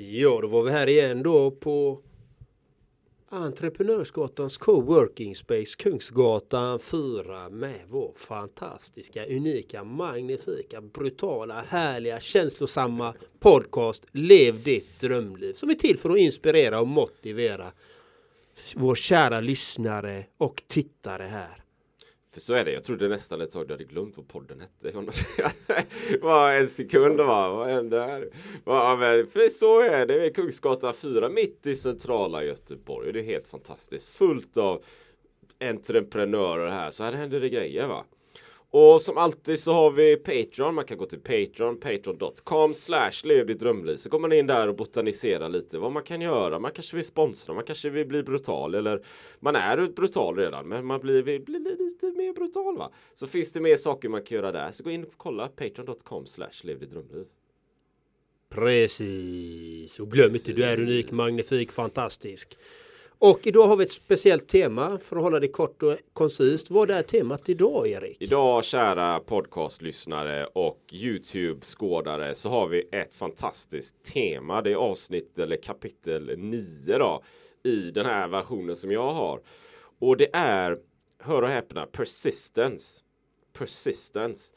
Ja, då var vi här igen då på Entreprenörsgatans coworking space Kungsgatan 4 med vår fantastiska, unika, magnifika, brutala, härliga, känslosamma podcast Lev ditt drömliv som är till för att inspirera och motivera vår kära lyssnare och tittare här. För så är det. Jag trodde nästan ett tag du hade glömt vad podden hette. Var en sekund var vad hände här? Men, för så är det. Det är Kungsgatan 4 mitt i centrala Göteborg. Det är helt fantastiskt. Fullt av entreprenörer här. Så här händer det grejer va. Och som alltid så har vi Patreon. Man kan gå till Patreon, patreon.com slash lev ditt drömliv. Så kommer man in där och botaniserar lite vad man kan göra. Man kanske vill sponsra, man kanske vill bli brutal eller man är brutal redan men man blir, vill bli lite mer brutal va. Så finns det mer saker man kan göra där. Så gå in och kolla patreon.com slash lev ditt drömliv. Precis, och glöm inte du är unik, magnifik, fantastisk. Och idag har vi ett speciellt tema för att hålla det kort och koncist. Vad är temat idag Erik? Idag kära podcastlyssnare och Youtube-skådare så har vi ett fantastiskt tema. Det är avsnitt eller kapitel 9 då i den här versionen som jag har. Och det är, hör och häpna, persistence. Persistence.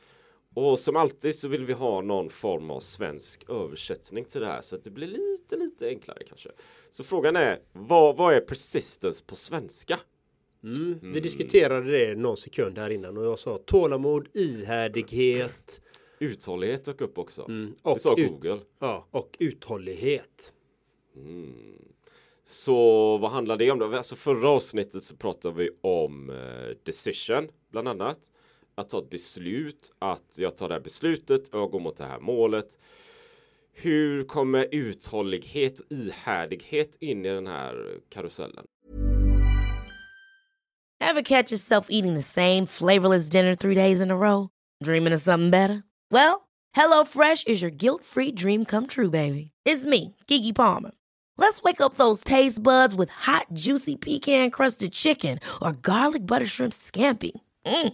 Och som alltid så vill vi ha någon form av svensk översättning till det här så att det blir lite, lite enklare kanske. Så frågan är, vad, vad är persistence på svenska? Mm. Vi diskuterade det någon sekund här innan och jag sa tålamod, ihärdighet. Uthållighet dök upp också. Mm. Och det sa ut- Google. Ja, och uthållighet. Så vad handlar det om då? Alltså förra avsnittet så pratade vi om eh, decision bland annat. Att ta ett beslut, att jag tar det här beslutet och jag går mot det här målet. Hur kommer uthållighet och ihärdighet in i den här karusellen? Have catch yourself eating the same flavorless dinner three days in a row? Dreaming of something better? Well, hello Fresh is your guilt free dream come true, baby. It's me, Gigi Palmer. Let's wake up those taste buds with hot, juicy pecan crusted chicken or garlic butter shrimp scampi. Mm.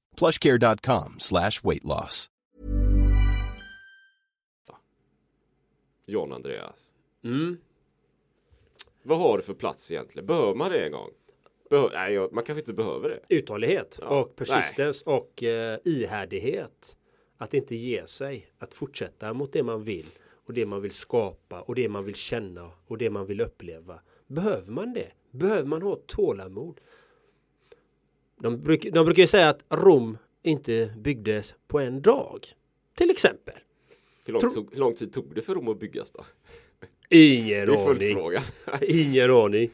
plushcare.com slash weight loss. John Andreas. Mm. Vad har du för plats egentligen? Behöver man det en gång? Behö Nej, man kanske inte behöver det. Uthållighet Ja, och persistens och eh, ihärdighet. Att inte ge sig. Att fortsätta mot det man vill. Och det man vill skapa och det man vill känna och det man vill uppleva. Behöver man det? Behöver man ha tålamod? De, bruk, de brukar ju säga att Rom inte byggdes på en dag. Till exempel. Hur lång, Tro- hur lång tid tog det för Rom att byggas då? Ingen aning. Ingen aning.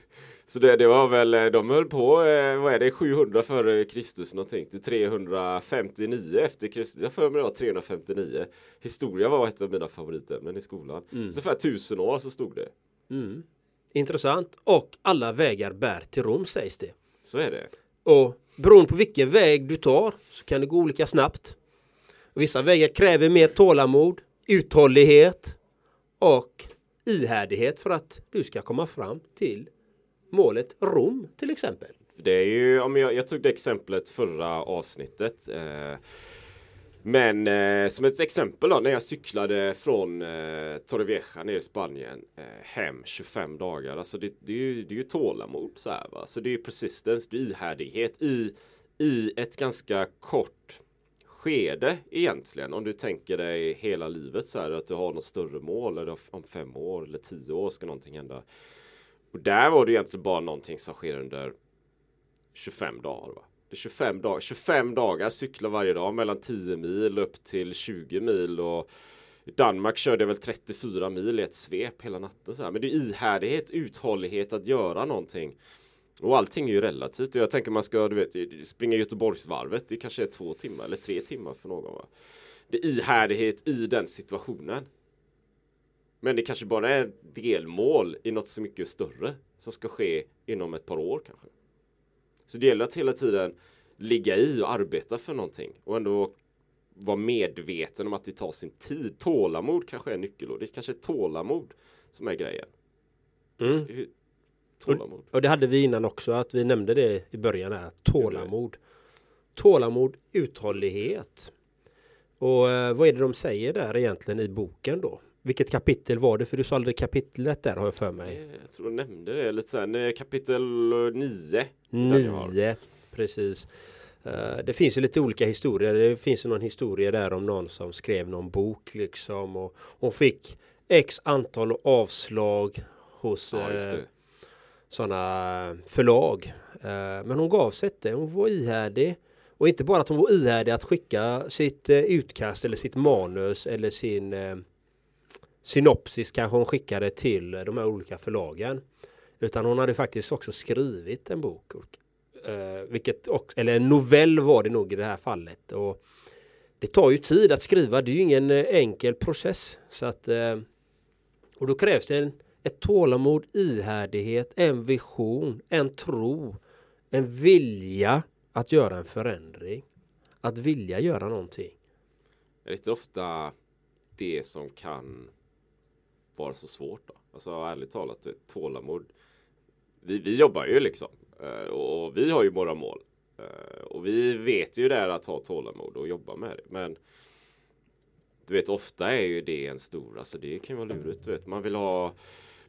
Så det, det var väl, de höll på, eh, vad är det, 700 före Kristus någonting till 359 efter Kristus. Jag för mig det var 359. Historia var ett av mina favoritämnen i skolan. Mm. Så för tusen år så stod det. Intressant. Och alla vägar bär till Rom sägs det. Så är det. Och beroende på vilken väg du tar så kan det gå olika snabbt. Vissa vägar kräver mer tålamod, uthållighet och ihärdighet för att du ska komma fram till målet Rom till exempel. Det är ju, jag, jag tog det exemplet förra avsnittet. Eh, men eh, som ett exempel då, när jag cyklade från eh, Torrevieja ner i Spanien eh, hem 25 dagar. Alltså det, det, är ju, det är ju tålamod så här va. Så det är ju persistence, det är ihärdighet i, i ett ganska kort skede egentligen. Om du tänker dig hela livet så här att du har något större mål eller om fem år eller tio år ska någonting hända. Och där var det egentligen bara någonting som sker under 25 dagar. Va? Det är 25, dag 25 dagar cykla varje dag mellan 10 mil upp till 20 mil och i Danmark körde jag väl 34 mil i ett svep hela natten. Så här. Men det är ihärdighet, uthållighet att göra någonting. Och allting är ju relativt. Jag tänker man ska du vet, springa Göteborgsvarvet. Det kanske är två timmar eller tre timmar för någon. Va? Det är ihärdighet i den situationen. Men det kanske bara är delmål i något så mycket större som ska ske inom ett par år kanske. Så det gäller att hela tiden ligga i och arbeta för någonting och ändå vara medveten om att det tar sin tid. Tålamod kanske är nyckelord. Det kanske är tålamod som är grejen. Mm. Tålamod. Och, och det hade vi innan också att vi nämnde det i början här. Tålamod. Tålamod, uthållighet. Och eh, vad är det de säger där egentligen i boken då? Vilket kapitel var det? För du sa aldrig kapitlet där har jag för mig. Eh, Jag tror du nämnde det lite sen. Kapitel 9. Nio, precis. Eh, det finns ju lite olika historier. Det finns ju någon historia där om någon som skrev någon bok liksom och hon fick x antal avslag hos Ja, eh, sådana förlag. Eh, Men hon gav sig inte. Hon var ihärdig. Och inte bara att hon var ihärdig att skicka sitt eh, utkast eller sitt manus eller sin eh, synopsis kanske hon skickade till de här olika förlagen. Utan hon hade faktiskt också skrivit en bok. Och, eh, vilket, och, eller en novell var det nog i det här fallet. Och det tar ju tid att skriva. Det är ju ingen eh, enkel process. Så att, eh, och då krävs det en, ett tålamod, ihärdighet, en vision, en tro, en vilja att göra en förändring. Att vilja göra någonting. Är det ofta det som kan vara så svårt då? Alltså ärligt talat, tålamod. Vi, vi jobbar ju liksom eh, och vi har ju våra mål. Eh, och vi vet ju det här att ha tålamod och jobba med det. Men du vet, ofta är ju det en stor, alltså det kan ju vara lurigt. Du vet, man vill ha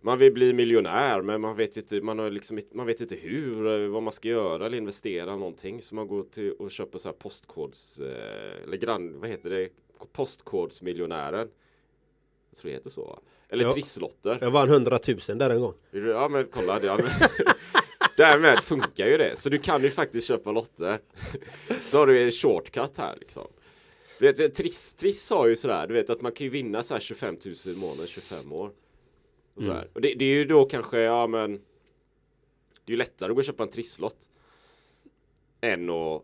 man vill bli miljonär men man vet inte, man har liksom, man vet inte hur, eh, vad man ska göra eller investera någonting. Så man går till och köper så här postkods, eller grann, vad heter det, postkodsmiljonären. Jag tror det heter så. Eller Ja. trisslotter. Jag vann 100 000 där en gång. Ja men kolla, det, därmed funkar ju det. Så du kan ju faktiskt köpa lotter. Så har du en shortcut här liksom. Du vet, Triss, Triss sa ju sådär, du vet att man kan ju vinna så här 25 000 i månaden 25 år. Och, så här. och det, det är ju då kanske, ja men Det är ju lättare att gå och köpa en trisslott Än att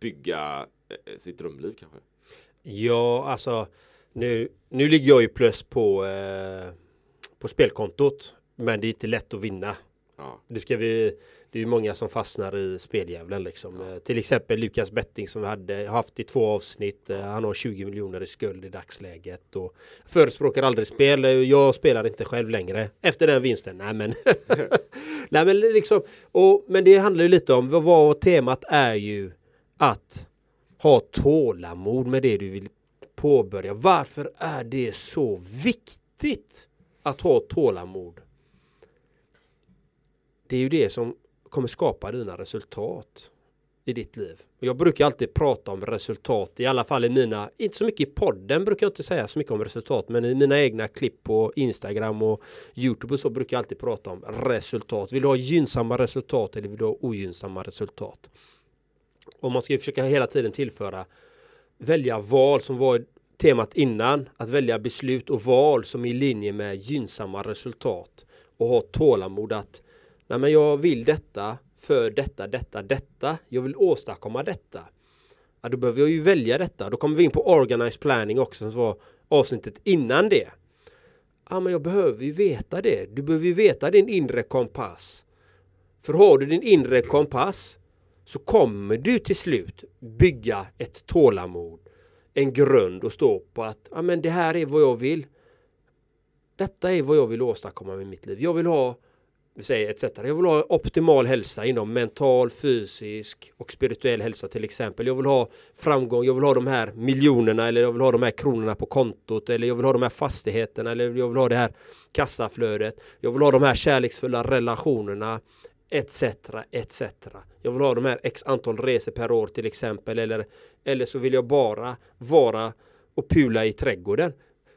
bygga eh, sitt drömliv kanske. Ja, alltså nu, nu ligger jag ju plus på, eh, på spelkontot. Men det är inte lätt att vinna. Ja, Det ska vi Det är ju många som fastnar i speldjävulen liksom. Eh, Till exempel Lukas Betting som vi hade haft i två avsnitt. Eh, Han har 20 miljoner i skuld i dagsläget. Och förespråkar aldrig spel. Eh, Jag spelar inte själv längre. Efter den vinsten. Nej men. Nej men liksom. Och, men det handlar ju lite om vad temat är ju att ha tålamod med det du vill påbörja. Varför är det så viktigt att ha tålamod? Det är ju det som kommer skapa dina resultat i ditt liv. Och jag brukar alltid prata om resultat, i alla fall i mina, inte så mycket i podden brukar jag inte säga så mycket om resultat, men i mina egna klipp på Instagram och Youtube och så brukar jag alltid prata om resultat. Vill du ha gynnsamma resultat eller vill du ha ogynnsamma resultat? Och man ska ju försöka hela tiden tillföra välja val som var temat innan, att välja beslut och val som är i linje med gynnsamma resultat och ha tålamod att nej men jag vill detta för detta, detta, detta. Jag vill åstadkomma detta. Ja, då behöver jag ju välja detta. Då kommer vi in på organized planning också som var avsnittet innan det. Ja, men jag behöver ju veta det. Du behöver ju veta din inre kompass. För har du din inre kompass så kommer du till slut bygga ett tålamod, en grund och stå på att ja, men det här är vad jag vill. Detta är vad jag vill åstadkomma med mitt liv. Jag vill ha vi säger etc. Jag vill ha optimal hälsa inom mental, fysisk och spirituell hälsa till exempel. Jag vill ha framgång, jag vill ha de här miljonerna eller jag vill ha de här kronorna på kontot eller jag vill ha de här fastigheterna eller jag vill ha det här kassaflödet. Jag vill ha de här kärleksfulla relationerna etc. etc. Jag vill ha de här x antal resor per år till exempel eller, eller så vill jag bara vara och pula i trädgården.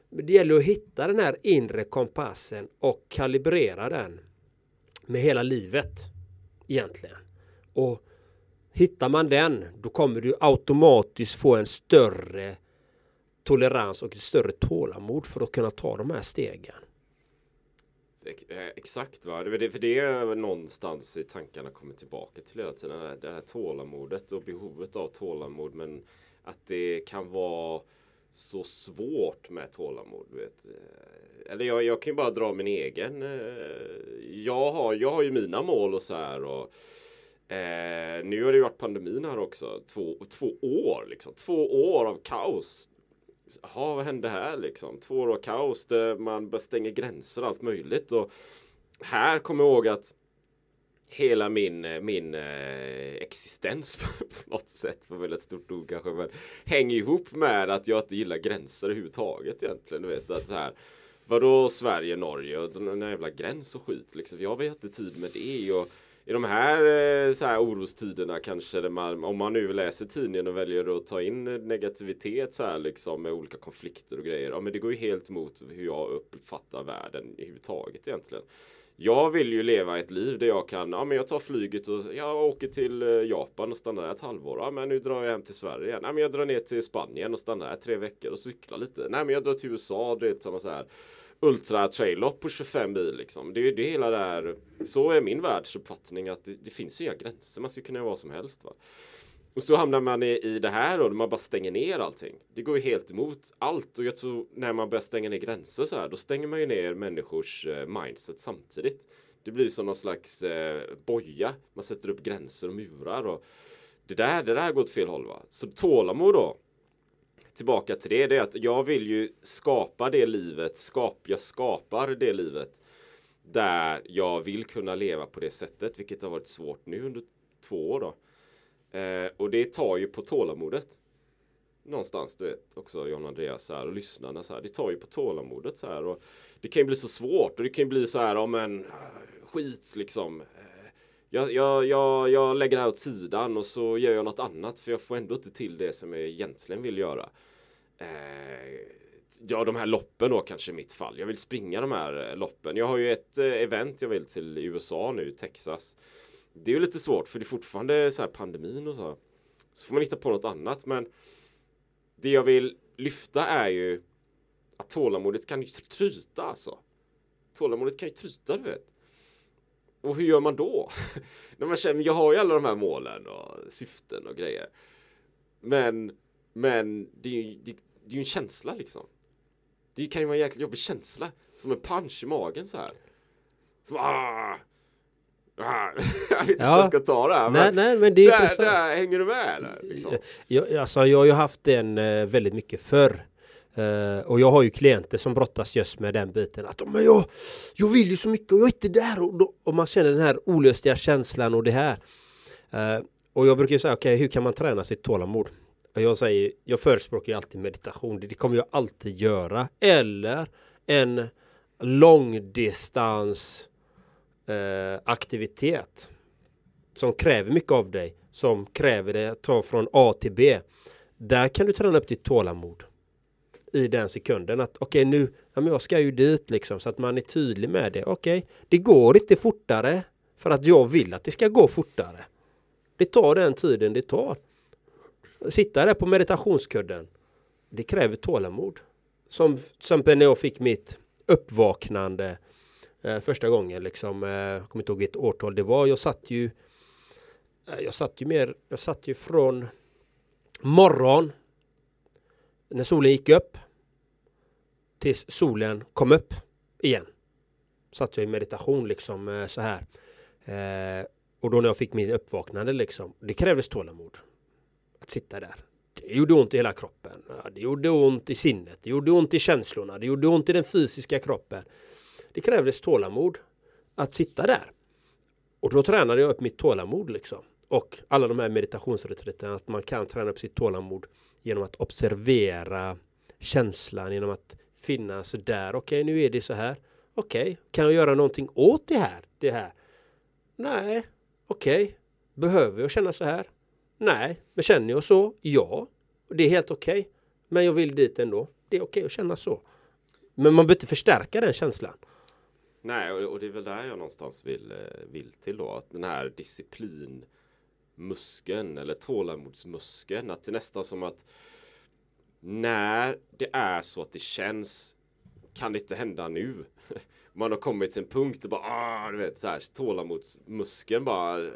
Det gäller att hitta den här inre kompassen och kalibrera den med hela livet egentligen. Och Hittar man den, då kommer du automatiskt få en större tolerans och ett större tålamod för att kunna ta de här stegen. Eh, exakt, va? Det för det är någonstans i tankarna kommer tillbaka till hela tiden. Det här tålamodet och behovet av tålamod. Men att det kan vara så svårt med tålamod. Vet. Eh, eller jag, jag kan ju bara dra min egen. Eh, jag har, jag har ju mina mål och så här. Och, eh, nu har det ju varit pandemin här också. Två, två år liksom. Två år av kaos. Ja, vad hände här liksom? Två år av kaos där man bara stänger gränser och allt möjligt. Och här kommer jag ihåg att hela min, eh, min eh, existens på något sätt, för väl ett stort ord kanske, men hänger ihop med att jag inte gillar gränser överhuvudtaget egentligen. Du vet att så här, vadå Sverige, Norge och den jävla gräns och skit liksom. Jag har inte tid med det och i de här, eh, så här orostiderna kanske, man, om man nu läser tidningen och väljer att ta in negativitet så här liksom med olika konflikter och grejer. Ja, men det går ju helt emot hur jag uppfattar världen överhuvudtaget egentligen. Jag vill ju leva ett liv där jag kan, ja men jag tar flyget och jag åker till eh, Japan och stannar där ett halvår. Ja men nu drar jag hem till Sverige igen. Nej men jag drar ner till Spanien och stannar där tre veckor och cyklar lite. Nej men jag drar till USA, det är så här ultra trail på 25 mil liksom. Det är ju det hela där. Så är min världsuppfattning att det, det finns inga gränser. Man ska kunna göra vad som helst. Va? Och så hamnar man i, i det här och man bara stänger ner allting. Det går ju helt emot allt och jag tror när man börjar stänga ner gränser så här, då stänger man ju ner människors eh, mindset samtidigt. Det blir som någon slags eh, boja. Man sätter upp gränser och murar och det där, det där går åt fel håll va. Så tålamod då. Tillbaka till det, det är att jag vill ju skapa det livet, skap, jag skapar det livet där jag vill kunna leva på det sättet, vilket har varit svårt nu under två år då. Eh, och det tar ju på tålamodet. Någonstans, du vet, också John Andreas här och lyssnarna så här. Det tar ju på tålamodet så här. Och det kan ju bli så svårt och det kan ju bli så här, om en ah, skit liksom. Jag, jag, jag, jag lägger det här åt sidan och så gör jag något annat för jag får ändå inte till det som jag egentligen vill göra. Eh, ja, de här loppen då kanske i mitt fall. Jag vill springa de här eh, loppen. Jag har ju ett eh, event jag vill till i USA nu, Texas det är ju lite svårt för det är fortfarande så här pandemin och så. Så får man hitta på något annat. Men det jag vill lyfta är ju att tålamodet kan ju tryta alltså. Tålamodet kan ju tryta du vet. Och hur gör man då? När man känner, jag har ju alla de här målen och syften och grejer. Men, men det är ju det, det är ju en känsla liksom. Det kan ju vara en jäkligt jobbig känsla. Som en punch i magen så här. Som ah, jag vet inte ja. jag ska ta det här. Nej, men, nej, men det är där, där, hänger du med? Eller, liksom? jag, alltså, jag har ju haft den uh, väldigt mycket förr. Uh, och jag har ju klienter som brottas just med den biten att men jag, jag vill ju så mycket och jag är inte där och, då, och man känner den här olösliga känslan och det här. Uh, och jag brukar säga okej okay, hur kan man träna sitt tålamod? Och jag säger jag förespråkar ju alltid meditation. Det, det kommer jag alltid göra. Eller en långdistans uh, aktivitet som kräver mycket av dig, som kräver det att ta från A till B. Där kan du träna upp ditt tålamod i den sekunden att okej okay, nu, ja, men jag ska ju dit liksom så att man är tydlig med det. Okej, okay, det går inte fortare för att jag vill att det ska gå fortare. Det tar den tiden det tar. Sitta där på meditationskudden. Det kräver tålamod. Som till exempel när jag fick mitt uppvaknande eh, första gången liksom. Eh, jag kommer inte ihåg vilket årtal det var. Jag satt ju eh, jag satt ju mer, jag satt ju från morgon när solen gick upp tills solen kom upp igen. Satt jag i meditation liksom eh, så här. Eh, och då när jag fick min uppvaknande liksom, det krävdes tålamod. Att sitta där. Det gjorde ont i hela kroppen. Det gjorde ont i sinnet. Det gjorde ont i känslorna. Det gjorde ont i den fysiska kroppen. Det krävdes tålamod att sitta där. Och då tränade jag upp mitt tålamod liksom. Och alla de här meditationsreträtterna, att man kan träna upp sitt tålamod genom att observera känslan, genom att finnas där. Okej, okay, nu är det så här. Okej, okay, kan jag göra någonting åt det här? Det här? Nej, okej. Okay. Behöver jag känna så här? Nej, men känner jag så? Ja, det är helt okej. Men jag vill dit ändå. Det är okej att känna så. Men man behöver inte förstärka den känslan. Nej, och, det är väl där jag någonstans vill, eh, vill till då. Att den här disciplin muskeln eller tålamodsmuskeln. Att det är nästan som att när det är så att det känns kan det inte hända nu. Man har kommit till en punkt och bara ah, du vet så här tålamodsmuskeln bara. Eh.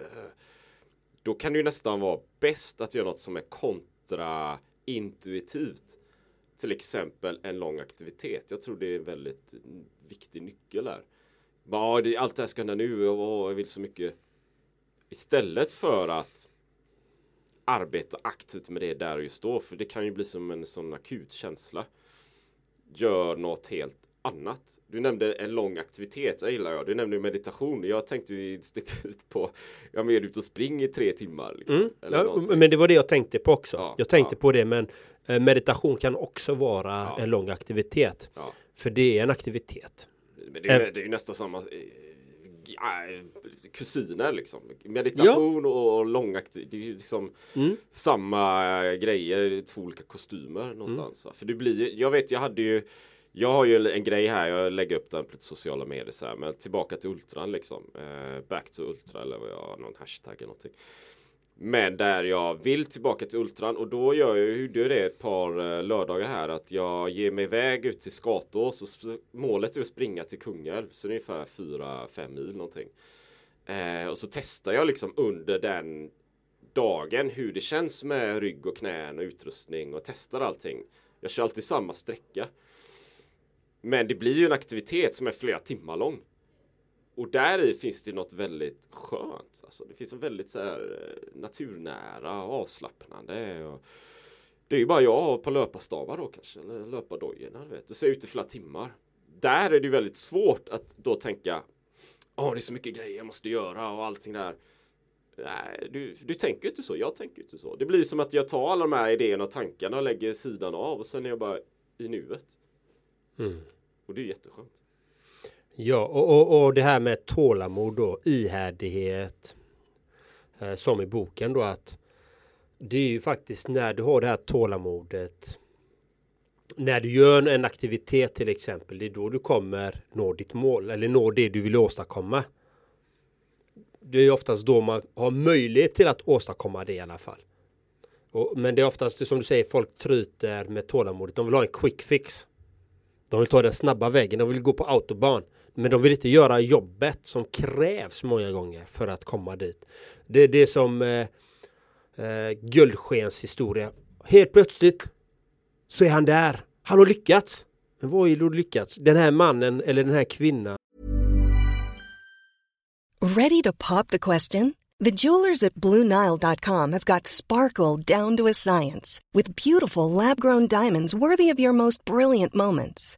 Då kan det ju nästan vara bäst att göra något som är kontraintuitivt. Till exempel en lång aktivitet. Jag tror det är en väldigt viktig nyckel här. Ja, ah, det, allt det här ska hända nu och jag vill så mycket. Istället för att arbeta aktivt med det där just då. För det kan ju bli som en sån akut känsla. Gör något helt annat. Du nämnde en lång aktivitet, det gillar jag. Du nämnde meditation. Jag tänkte ju instinktivt på, jag är ute och springer i tre timmar. Liksom, mm. ja, men det var det jag tänkte på också. Ja, jag tänkte ja. på det, men eh, meditation kan också vara en lång aktivitet. För det är en aktivitet. Men det, är, det är ju nästan samma äh, kusiner liksom. Meditation ja. och långaktig. Det är ju liksom mm. samma grejer, två olika kostymer någonstans. Mm. För det blir jag vet jag hade ju jag har ju en grej här, jag lägger upp den på lite sociala medier så här, men tillbaka till ultran liksom. Eh, back to ultra eller vad jag, någon hashtag eller någonting. Men där jag vill tillbaka till Ultran och då gör jag ju det ett par eh, lördagar här att jag ger mig iväg ut till Skatås och målet är att springa till Kungälv så det är ungefär 4-5 mil någonting. Eh, och så testar jag liksom under den dagen hur det känns med rygg och knän och utrustning och testar allting. Jag kör alltid samma sträcka. Men det blir ju en aktivitet som är flera timmar lång. Och där i finns det något väldigt skönt. Alltså, det finns en väldigt så här, eh, naturnära avslappnande. Och det är ju bara jag och på löparstavar då kanske, eller löpardojorna. Du ser ut i flera timmar. Där är det väldigt svårt att då tänka Åh, det är så mycket grejer jag måste göra och allting där. Nej, du, du tänker inte så. Jag tänker inte så. Det blir som att jag tar alla de här idéerna och tankarna och lägger sidan av och sen är jag bara i nuet. Mm. Och det är jätteskönt. Ja, och, och, och det här med tålamod då, ihärdighet. Eh, som i boken då att det är ju faktiskt när du har det här tålamodet. När du gör en aktivitet till exempel, det är då du kommer nå ditt mål eller nå det du vill åstadkomma. Det är oftast då man har möjlighet till att åstadkomma det i alla fall. Och, men det är oftast som du säger, folk tryter med tålamodet. De vill ha en quick fix. De vill ta den snabba vägen, de vill gå på autobahn. Men de vill inte göra jobbet som krävs många gånger för att komma dit. Det är det som eh, eh, Guldskens historia. Helt plötsligt så är han där. Han har lyckats. Men vad är lyckats? Den här mannen eller den här kvinnan. Ready to pop the question? The jewelers at BlueNile.com have got sparkle down to a science with beautiful lab-grown diamonds worthy of your most brilliant moments.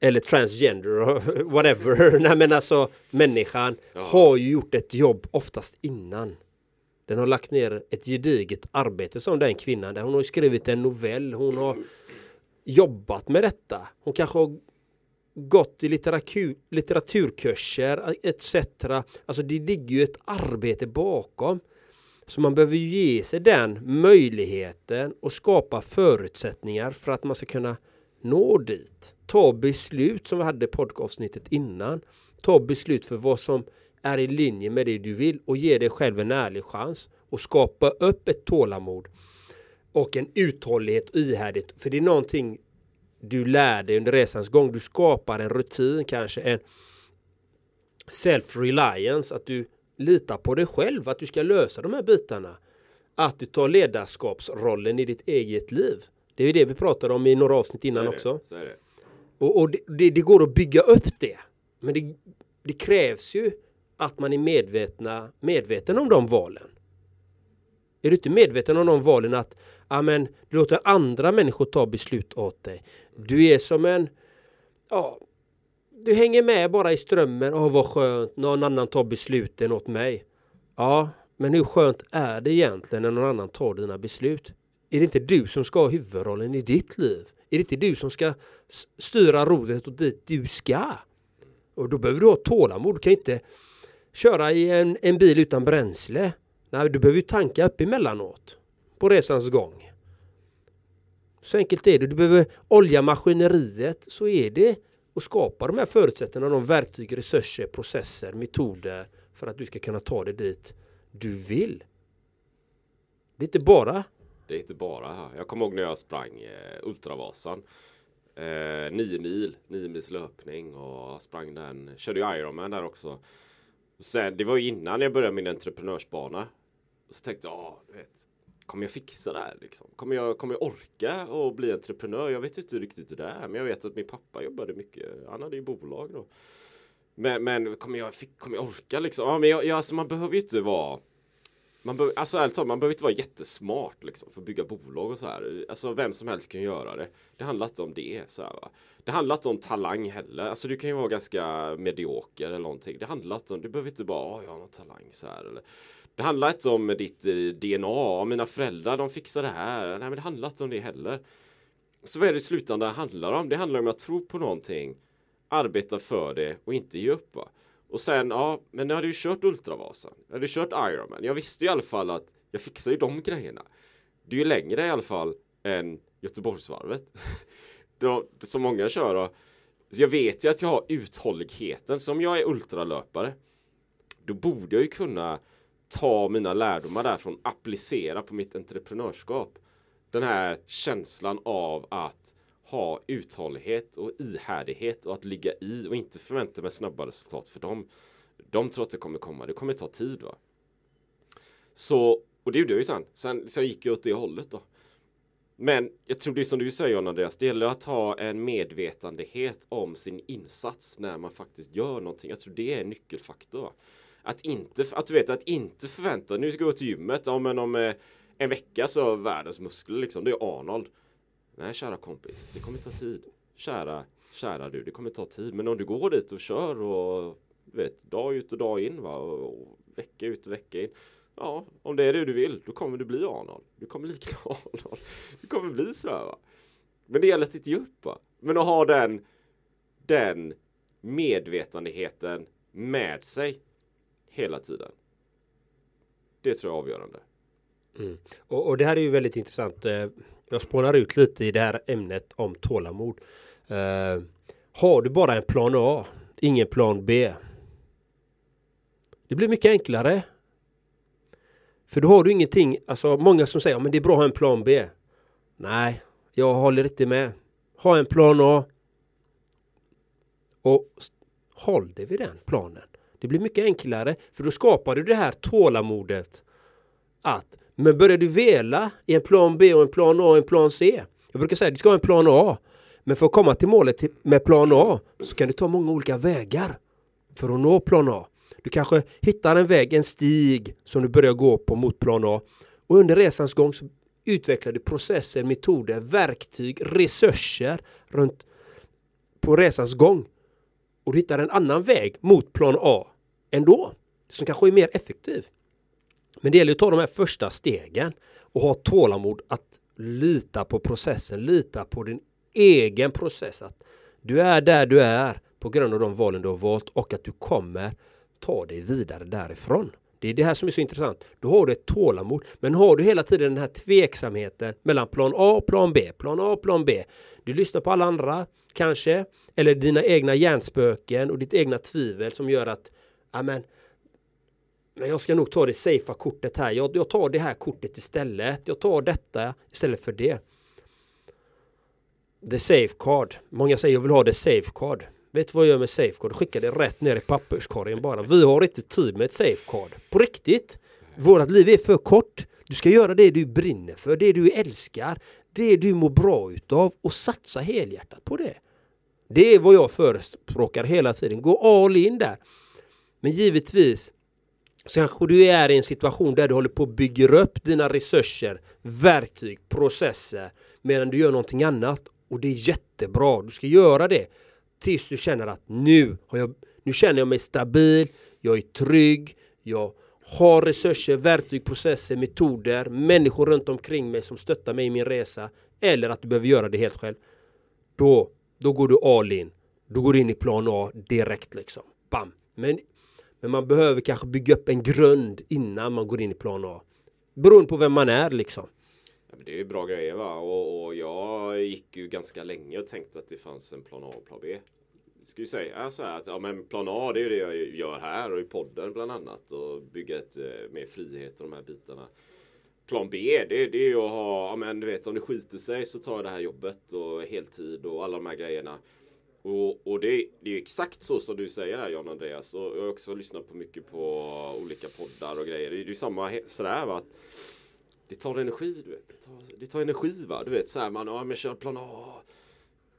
Eller transgender whatever. Nej men alltså människan ja. har ju gjort ett jobb oftast innan. Den har lagt ner ett gediget arbete som den kvinnan. Där hon har skrivit en novell. Hon har jobbat med detta. Hon kanske har gått i litteratur, litteraturkurser etc. Alltså det ligger ju ett arbete bakom. Så man behöver ge sig den möjligheten och skapa förutsättningar för att man ska kunna nå dit. Ta beslut som vi hade i poddavsnittet innan. Ta beslut för vad som är i linje med det du vill och ge dig själv en ärlig chans och skapa upp ett tålamod och en uthållighet och ihärdighet. För det är någonting du lär dig under resans gång. Du skapar en rutin, kanske en self-reliance, att du litar på dig själv, att du ska lösa de här bitarna. Att du tar ledarskapsrollen i ditt eget liv. Det är ju det vi pratade om i några avsnitt innan också. Så är det. Och, och det, det, det går att bygga upp det. Men det, det krävs ju att man är medvetna, medveten om de valen. Är du inte medveten om de valen att amen, du låter andra människor ta beslut åt dig. Du är som en ja, du hänger med bara i strömmen. Åh, vad skönt. Någon annan tar besluten åt mig. Ja, men hur skönt är det egentligen när någon annan tar dina beslut? Är det inte du som ska ha huvudrollen i ditt liv? Är det inte du som ska styra rodret åt dit du ska? Och då behöver du ha tålamod. Du kan inte köra i en, en bil utan bränsle. Nej, du behöver ju tanka upp emellanåt på resans gång. Så enkelt är det. Du behöver olja maskineriet. Så är det. Och skapa de här förutsättningarna, de verktyg, resurser, processer, metoder för att du ska kunna ta dig dit du vill. Det är inte bara. Det är inte bara. Jag kommer ihåg när jag sprang eh, Ultravasan. Eh, nio mil, nio mils löpning och sprang den. Körde ju Ironman där också. Sen, det var ju innan jag började min entreprenörsbana. Så tänkte jag, ah, du vet, kommer jag fixa det här liksom? Kommer jag, kommer jag orka och bli entreprenör? Jag vet inte riktigt hur det är, men jag vet att min pappa jobbade mycket. Han hade ju bolag då. Men, men kommer, jag, kommer jag orka liksom? Ja, men jag, jag, alltså man behöver ju inte vara man behöver, alltså alltså, man behöver inte vara jättesmart liksom för att bygga bolag och så här. Alltså vem som helst kan göra det. Det handlar inte om det. Så här, va? Det handlar inte om talang heller. Alltså du kan ju vara ganska medioker eller någonting. Det handlar inte om, du behöver inte bara, oh, jag har någon talang så här. Eller, det handlar inte om ditt eh, DNA, mina föräldrar de fixar det här. Nej men det handlar inte om det heller. Så vad är det i slutändan det handlar om? Det handlar om att tro på någonting, arbeta för det och inte ge upp. Va? Och sen, ja, men nu hade ju kört Ultravasan. Jag hade ju kört Ironman. Jag visste i alla fall att jag fixar ju de grejerna. Det är ju längre i alla fall än Göteborgsvarvet. som många kör. Och, så jag vet ju att jag har uthålligheten. Som jag är ultralöpare. Då borde jag ju kunna ta mina lärdomar därifrån, applicera på mitt entreprenörskap. Den här känslan av att ha uthållighet och ihärdighet och att ligga i och inte förvänta mig snabba resultat för dem. De tror att det kommer komma, det kommer ta tid va. Så, och det gjorde jag ju sen. Sen, sen gick jag åt det hållet då. Men jag tror det är som du säger John Andreas, det gäller att ha en medvetandehet om sin insats när man faktiskt gör någonting. Jag tror det är en nyckelfaktor. Att inte, att du vet, att inte förvänta nu ska jag gå till gymmet, ja men om eh, en vecka så världens muskler liksom, det är Arnold. Nej kära kompis, det kommer ta tid. Kära, kära du, det kommer ta tid. Men om du går dit och kör och vet, dag ut och dag in va, och vecka ut och vecka in. Ja, om det är det du vill, då kommer du bli Arnold. Du kommer likna Arnold. Du kommer bli sådär va. Men det gäller att inte ge upp va. Men att ha den, den medvetandeheten med sig hela tiden. Det tror jag är avgörande. Mm. Och, och, det här är ju väldigt intressant. Eh, jag spånar ut lite i det här ämnet om tålamod. Uh, har du bara en plan A, ingen plan B. Det blir mycket enklare. För då har du ingenting, alltså många som säger att det är bra att ha en plan B. Nej, jag håller inte med. Ha en plan A. Och håll dig vid den planen. Det blir mycket enklare för då skapar du det här tålamodet att men börjar du vela i en plan B och en plan A och en plan C. Jag brukar säga att du ska ha en plan A. Men för att komma till målet med plan A så kan du ta många olika vägar för att nå plan A. Du kanske hittar en väg, en stig som du börjar gå på mot plan A. Och under resans gång så utvecklar du processer, metoder, verktyg, resurser runt på resans gång. Och du hittar en annan väg mot plan A ändå. Som kanske är mer effektiv. Men det gäller att ta de här första stegen och ha tålamod att lita på processen, lita på din egen process. Att du är där du är på grund av de valen du har valt och att du kommer ta dig vidare därifrån. Det är det här som är så intressant. Då har du ett tålamod. Men har du hela tiden den här tveksamheten mellan plan A och plan B, plan A och plan B. Du lyssnar på alla andra kanske, eller dina egna hjärnspöken och ditt egna tvivel som gör att amen, men jag ska nog ta det safea kortet här. Jag, jag tar det här kortet istället. Jag tar detta istället för det. The safe card. Många säger jag vill ha the safe card. Vet du vad jag gör med safe card? Skickar det rätt ner i papperskorgen bara. Vi har inte tid med ett safe card. På riktigt! Vårat liv är för kort. Du ska göra det du brinner för, det du älskar, det du mår bra utav och satsa helhjärtat på det. Det är vad jag förespråkar hela tiden. Gå all in där. Men givetvis så kanske du är i en situation där du håller på att bygga upp dina resurser, verktyg, processer medan du gör någonting annat. Och det är jättebra. Du ska göra det tills du känner att nu, har jag, nu känner jag mig stabil, jag är trygg, jag har resurser, verktyg, processer, metoder, människor runt omkring mig som stöttar mig i min resa eller att du behöver göra det helt själv. Då, då går du all in. Då går du in i plan A direkt liksom. Bam! Men, men man behöver kanske bygga upp en grund innan man går in i plan A. Beroende på vem man är liksom. Det är ju bra grejer va och, och jag gick ju ganska länge och tänkte att det fanns en plan A och plan B ska ju säga så här att ja, men plan A det är ju det jag gör här och i podden bland annat och bygga ett eh, mer frihet och de här bitarna. Plan B det, det är ju att ha, ja men du vet om det skiter sig så tar jag det här jobbet och heltid och alla de här grejerna. Och, och det, det är exakt så som du säger här John Andreas och jag har också lyssnat på mycket på olika poddar och grejer. Det är ju samma sådär va. Att det tar energi du vet. Det tar, det tar energi va. Du vet Såhär man, ja men kör plan A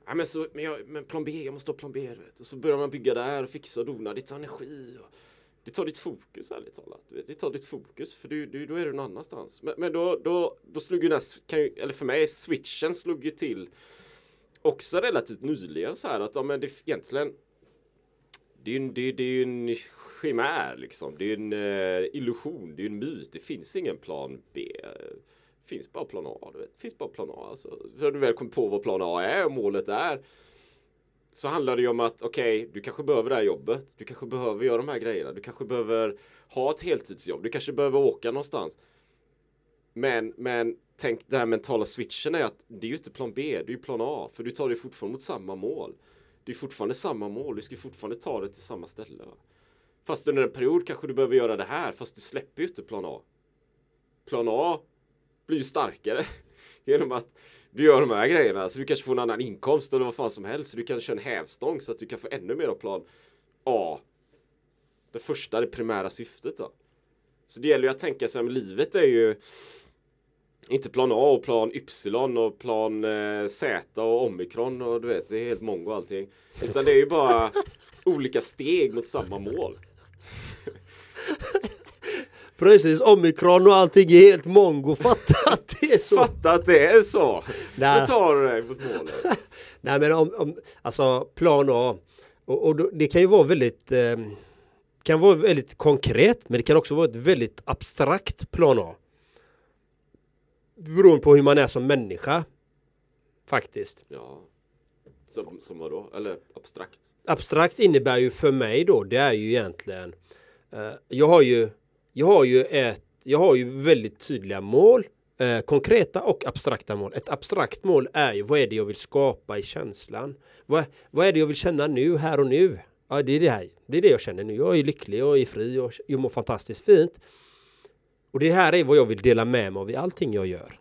Ja, men, så, men, jag, men plan B, jag måste ha plan B. du Vet. Och så börjar man bygga där och fixa och dona. Det tar energi. Och, det tar ditt fokus ärligt talat. Det tar ditt fokus för du, du, då är du någon annanstans. Men, men då, då, då slog ju den här, ju, eller för mig, switchen slog ju till också relativt nyligen så här att ja, men det egentligen det är ju det, det är en chimär liksom. Det är en uh, illusion, det är en myt. Det finns ingen plan B Det finns bara plan A. Du vet. Det finns bara plan A. Alltså. När du väl kommer på vad plan A är och målet är. Så handlar det ju om att okej, okay, du kanske behöver det här jobbet. Du kanske behöver göra de här grejerna. Du kanske behöver ha ett heltidsjobb. Du kanske behöver åka någonstans. Men, men tänk den här mentala switchen är att det är ju inte plan B, det är ju plan A. För du tar dig fortfarande mot samma mål. Det är fortfarande samma mål. Du ska fortfarande ta det till samma ställe. Va? Fast under en period kanske du behöver göra det här. Fast du släpper ju inte plan A. Plan A blir ju starkare genom att du gör de här grejerna. Så du kanske får en annan inkomst eller vad fan som helst. Så du kan köra en hävstång så att du kan få ännu mer av plan A. Det första, det primära syftet då. Så det gäller ju att tänka sig livet är ju inte plan A och plan Y och plan eh, Z och omikron och du vet, det är helt mongo allting. Utan det är ju bara olika steg mot samma mål. Precis, omikron och allting är helt mongo. Fatta att det är så. Fatta att det är så. Då tar du dig mot målet. Nej men om, om, alltså plan A. Och, och då, det kan ju vara väldigt eh, kan vara väldigt konkret men det kan också vara ett väldigt abstrakt plan A. Beroende på hur man är som människa. Faktiskt. Ja. Som, som vadå? Eller abstrakt? Abstrakt innebär ju för mig då, det är ju egentligen eh, Jag har ju jag har ju ett, jag har ju väldigt tydliga mål, eh, konkreta och abstrakta mål. Ett abstrakt mål är ju vad är det jag vill skapa i känslan? Vad, vad är det jag vill känna nu, här och nu? Ja, det är det här. Det är det jag känner nu. Jag är lycklig, jag är fri och jag mår fantastiskt fint. Och det här är vad jag vill dela med mig av i allting jag gör.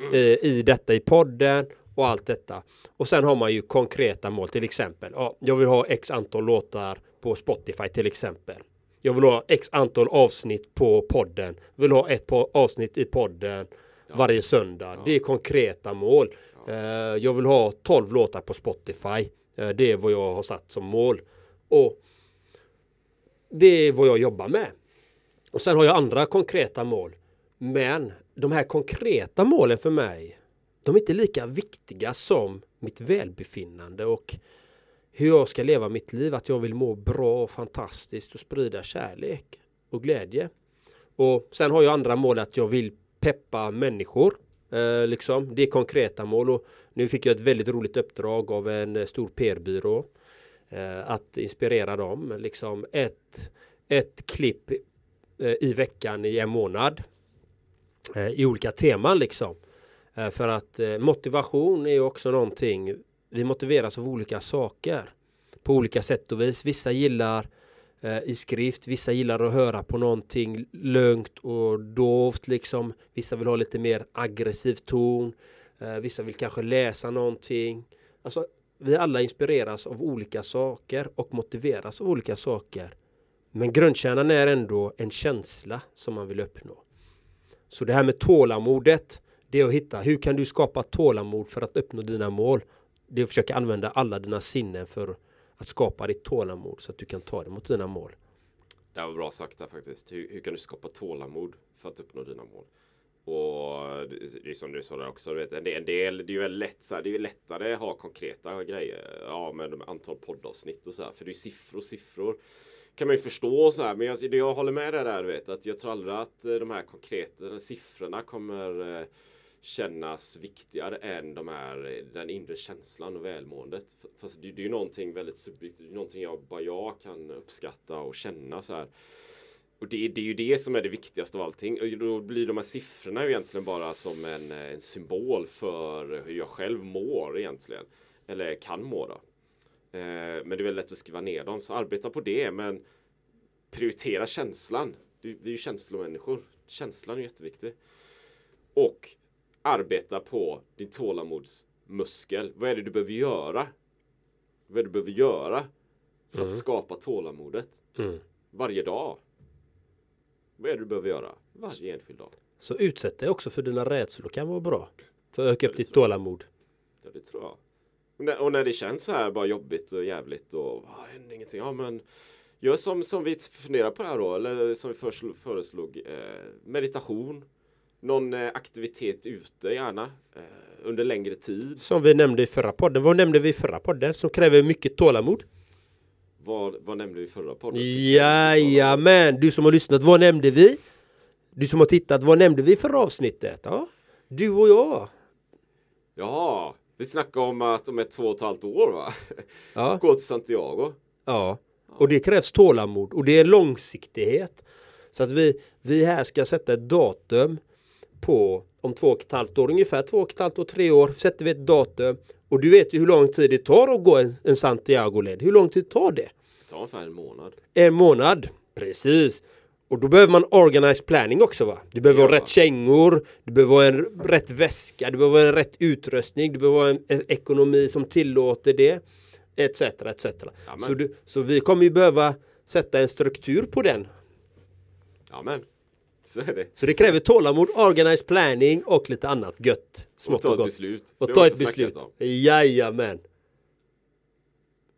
Mm. I detta, i podden och allt detta. Och sen har man ju konkreta mål, till exempel. Ja, jag vill ha x antal låtar på Spotify till exempel. Jag vill ha x antal avsnitt på podden. Jag vill ha ett avsnitt i podden ja. varje söndag. Ja. Det är konkreta mål. Ja. Eh, jag vill ha 12 låtar på Spotify. Eh, det är vad jag har satt som mål. Och det är vad jag jobbar med. Och sen har jag andra konkreta mål. Men de här konkreta målen för mig, de är inte lika viktiga som mitt välbefinnande och hur jag ska leva mitt liv, att jag vill må bra och fantastiskt och sprida kärlek och glädje. Och sen har jag andra mål att jag vill peppa människor. Eh, liksom. Det är konkreta mål och nu fick jag ett väldigt roligt uppdrag av en eh, stor PR-byrå. Eh, att inspirera dem. Liksom ett, ett klipp Eh, i veckan i en månad. Eh, I olika teman liksom. Eh, för att motivation är också någonting vi motiveras av olika saker på olika sätt och vis. Vissa gillar i skrift, vissa gillar att höra på någonting lugnt och dovt liksom. Vissa vill ha lite mer aggressiv ton. Vissa vill kanske läsa någonting. Alltså, vi alla inspireras av olika saker och motiveras av olika saker. Men grundkärnan är ändå en känsla som man vill uppnå. Så det här med tålamodet, det är att hitta hur kan du skapa tålamod för att uppnå dina mål? Det är att försöka använda alla dina sinnen för att skapa ditt tålamod så att du kan ta dig mot dina mål. Det var bra sagt där faktiskt. Hur, hur kan du skapa tålamod för att uppnå dina mål? Och det är som du sa där också, du vet, en del, en del det är ju lätt, så här, det är lättare att ha konkreta grejer. Ja, med antal poddavsnitt och så här, för det är siffror, siffror kan man ju förstå så här. Men jag, jag håller med dig där, du vet, att jag tror aldrig att eh, de här konkreta siffrorna kommer eh, kännas viktigare än de här, eh, den inre känslan och välmåendet. Fast det, det är ju någonting väldigt subjektivt, någonting jag, bara jag kan uppskatta och känna så här. Och det, det, är ju det som är det viktigaste av allting. Och då blir de här siffrorna egentligen bara som en, en symbol för hur jag själv mår egentligen. Eller kan må då. Eh, men det är väldigt lätt att skriva ner dem. Så arbeta på det. Men prioritera känslan. Vi, vi är ju känslomänniskor. Känslan är jätteviktig. Och arbeta på din tålamodsmuskel. Vad är det du behöver göra? Vad är det du behöver göra för mm. att skapa tålamodet? Mm. Varje dag. Vad är det du behöver göra varje enskild dag? Så utsätt dig också för dina rädslor kan vara bra. För att öka upp ditt tålamod. Ja, det tror jag. Och när, och när, det känns så här bara jobbigt och jävligt och ah, händer ingenting. Ja, men gör som, som vi funderar på här då, eller som vi föreslog, föreslog eh, meditation. Någon eh, aktivitet ute gärna eh, under längre tid. Som vi nämnde i förra podden. Vad nämnde vi i förra podden som kräver mycket tålamod? Vad, vad nämnde vi i förra podden? Jajamän, du som har lyssnat, vad nämnde vi? Du som har tittat, vad nämnde vi i förra avsnittet? Ja, du och jag. Jaha, vi snackade om att om ett två och ett halvt år va? Ja. Gå till Santiago. Ja, och det krävs tålamod och det är långsiktighet. Så att vi, vi här ska sätta ett datum på om två och ett halvt år, ungefär två och ett halvt år, tre år sätter vi ett datum. Och du vet ju hur lång tid det tar att gå en, en Santiago-led. Hur lång tid tar det? Det tar ungefär en månad. En månad, precis. Och då behöver man organized planning också va? Du behöver ja. ha rätt kängor, du behöver ha en rätt väska, du behöver ha en rätt utrustning, du behöver ha en, en ekonomi som tillåter det. Etc, etc. Så, du, så vi kommer ju behöva sätta en struktur på den. Amen. Så är det. Så det kräver tålamod, organized planning och lite annat gött. Smått och, ta ett beslut. Och ta ett beslut. Jajamän.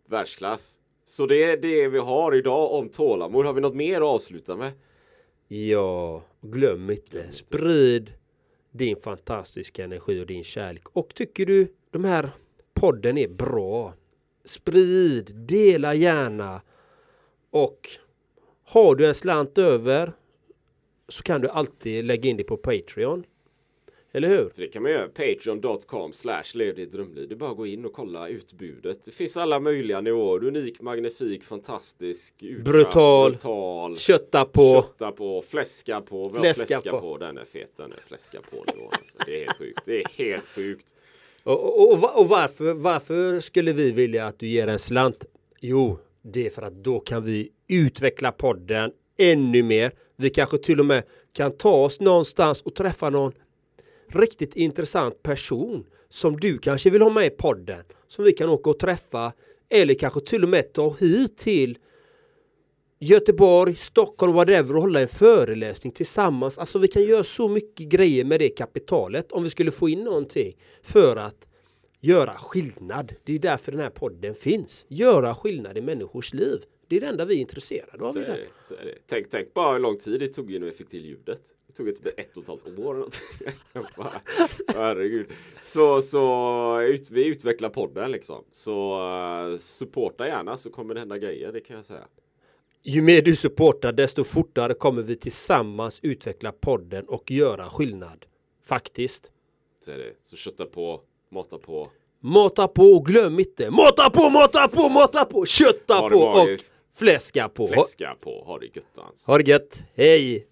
Världsklass. Så det är det vi har idag om tålamod. Har vi något mer att avsluta med? Ja, glöm inte. Sprid din fantastiska energi och din kärlek. Och tycker du de här podden är bra? Sprid, dela gärna. Och har du en slant över så kan du alltid lägga in det på Patreon. Eller hur? För det kan man göra. Patreon.com slash lev ditt drömliv. Det är bara att gå in och kolla utbudet. Det finns alla möjliga nivåer. Unik, magnifik, fantastisk, utkraft, brutal, brutal, kötta på, kötta på, fläska på. Fläska, fläska på. på. Den är fet. Den är fläska på nivån. Alltså. Det är helt sjukt. Det är helt sjukt. Och, och, och varför, varför skulle vi vilja att du ger en slant? Jo, det är för att då kan vi utveckla podden ännu mer. Vi kanske till och med kan ta oss någonstans och träffa någon riktigt intressant person som du kanske vill ha med i podden. Som vi kan åka och träffa eller kanske till och med ta hit till Göteborg, Stockholm, whatever och hålla en föreläsning tillsammans. Alltså vi kan göra så mycket grejer med det kapitalet om vi skulle få in någonting för att göra skillnad. Det är därför den här podden finns. Göra skillnad i människors liv. Det är det enda vi är intresserade av. Så är det, så är det. Tänk, tänk bara hur lång tid det tog innan vi fick till ljudet. Det tog typ ett och ett halvt år. Herregud. Så, så ut, vi utvecklar podden liksom. Så uh, supporta gärna så kommer det hända grejer, det kan jag säga. Ju mer du supportar desto fortare kommer vi tillsammans utveckla podden och göra skillnad. Faktiskt. Så är det. Så kötta på, mata på. Mata på och glöm inte. Mata på, mata på, mata på, kötta på och fläska på. Fläska på. Ha det gött Ha det gött. Hej!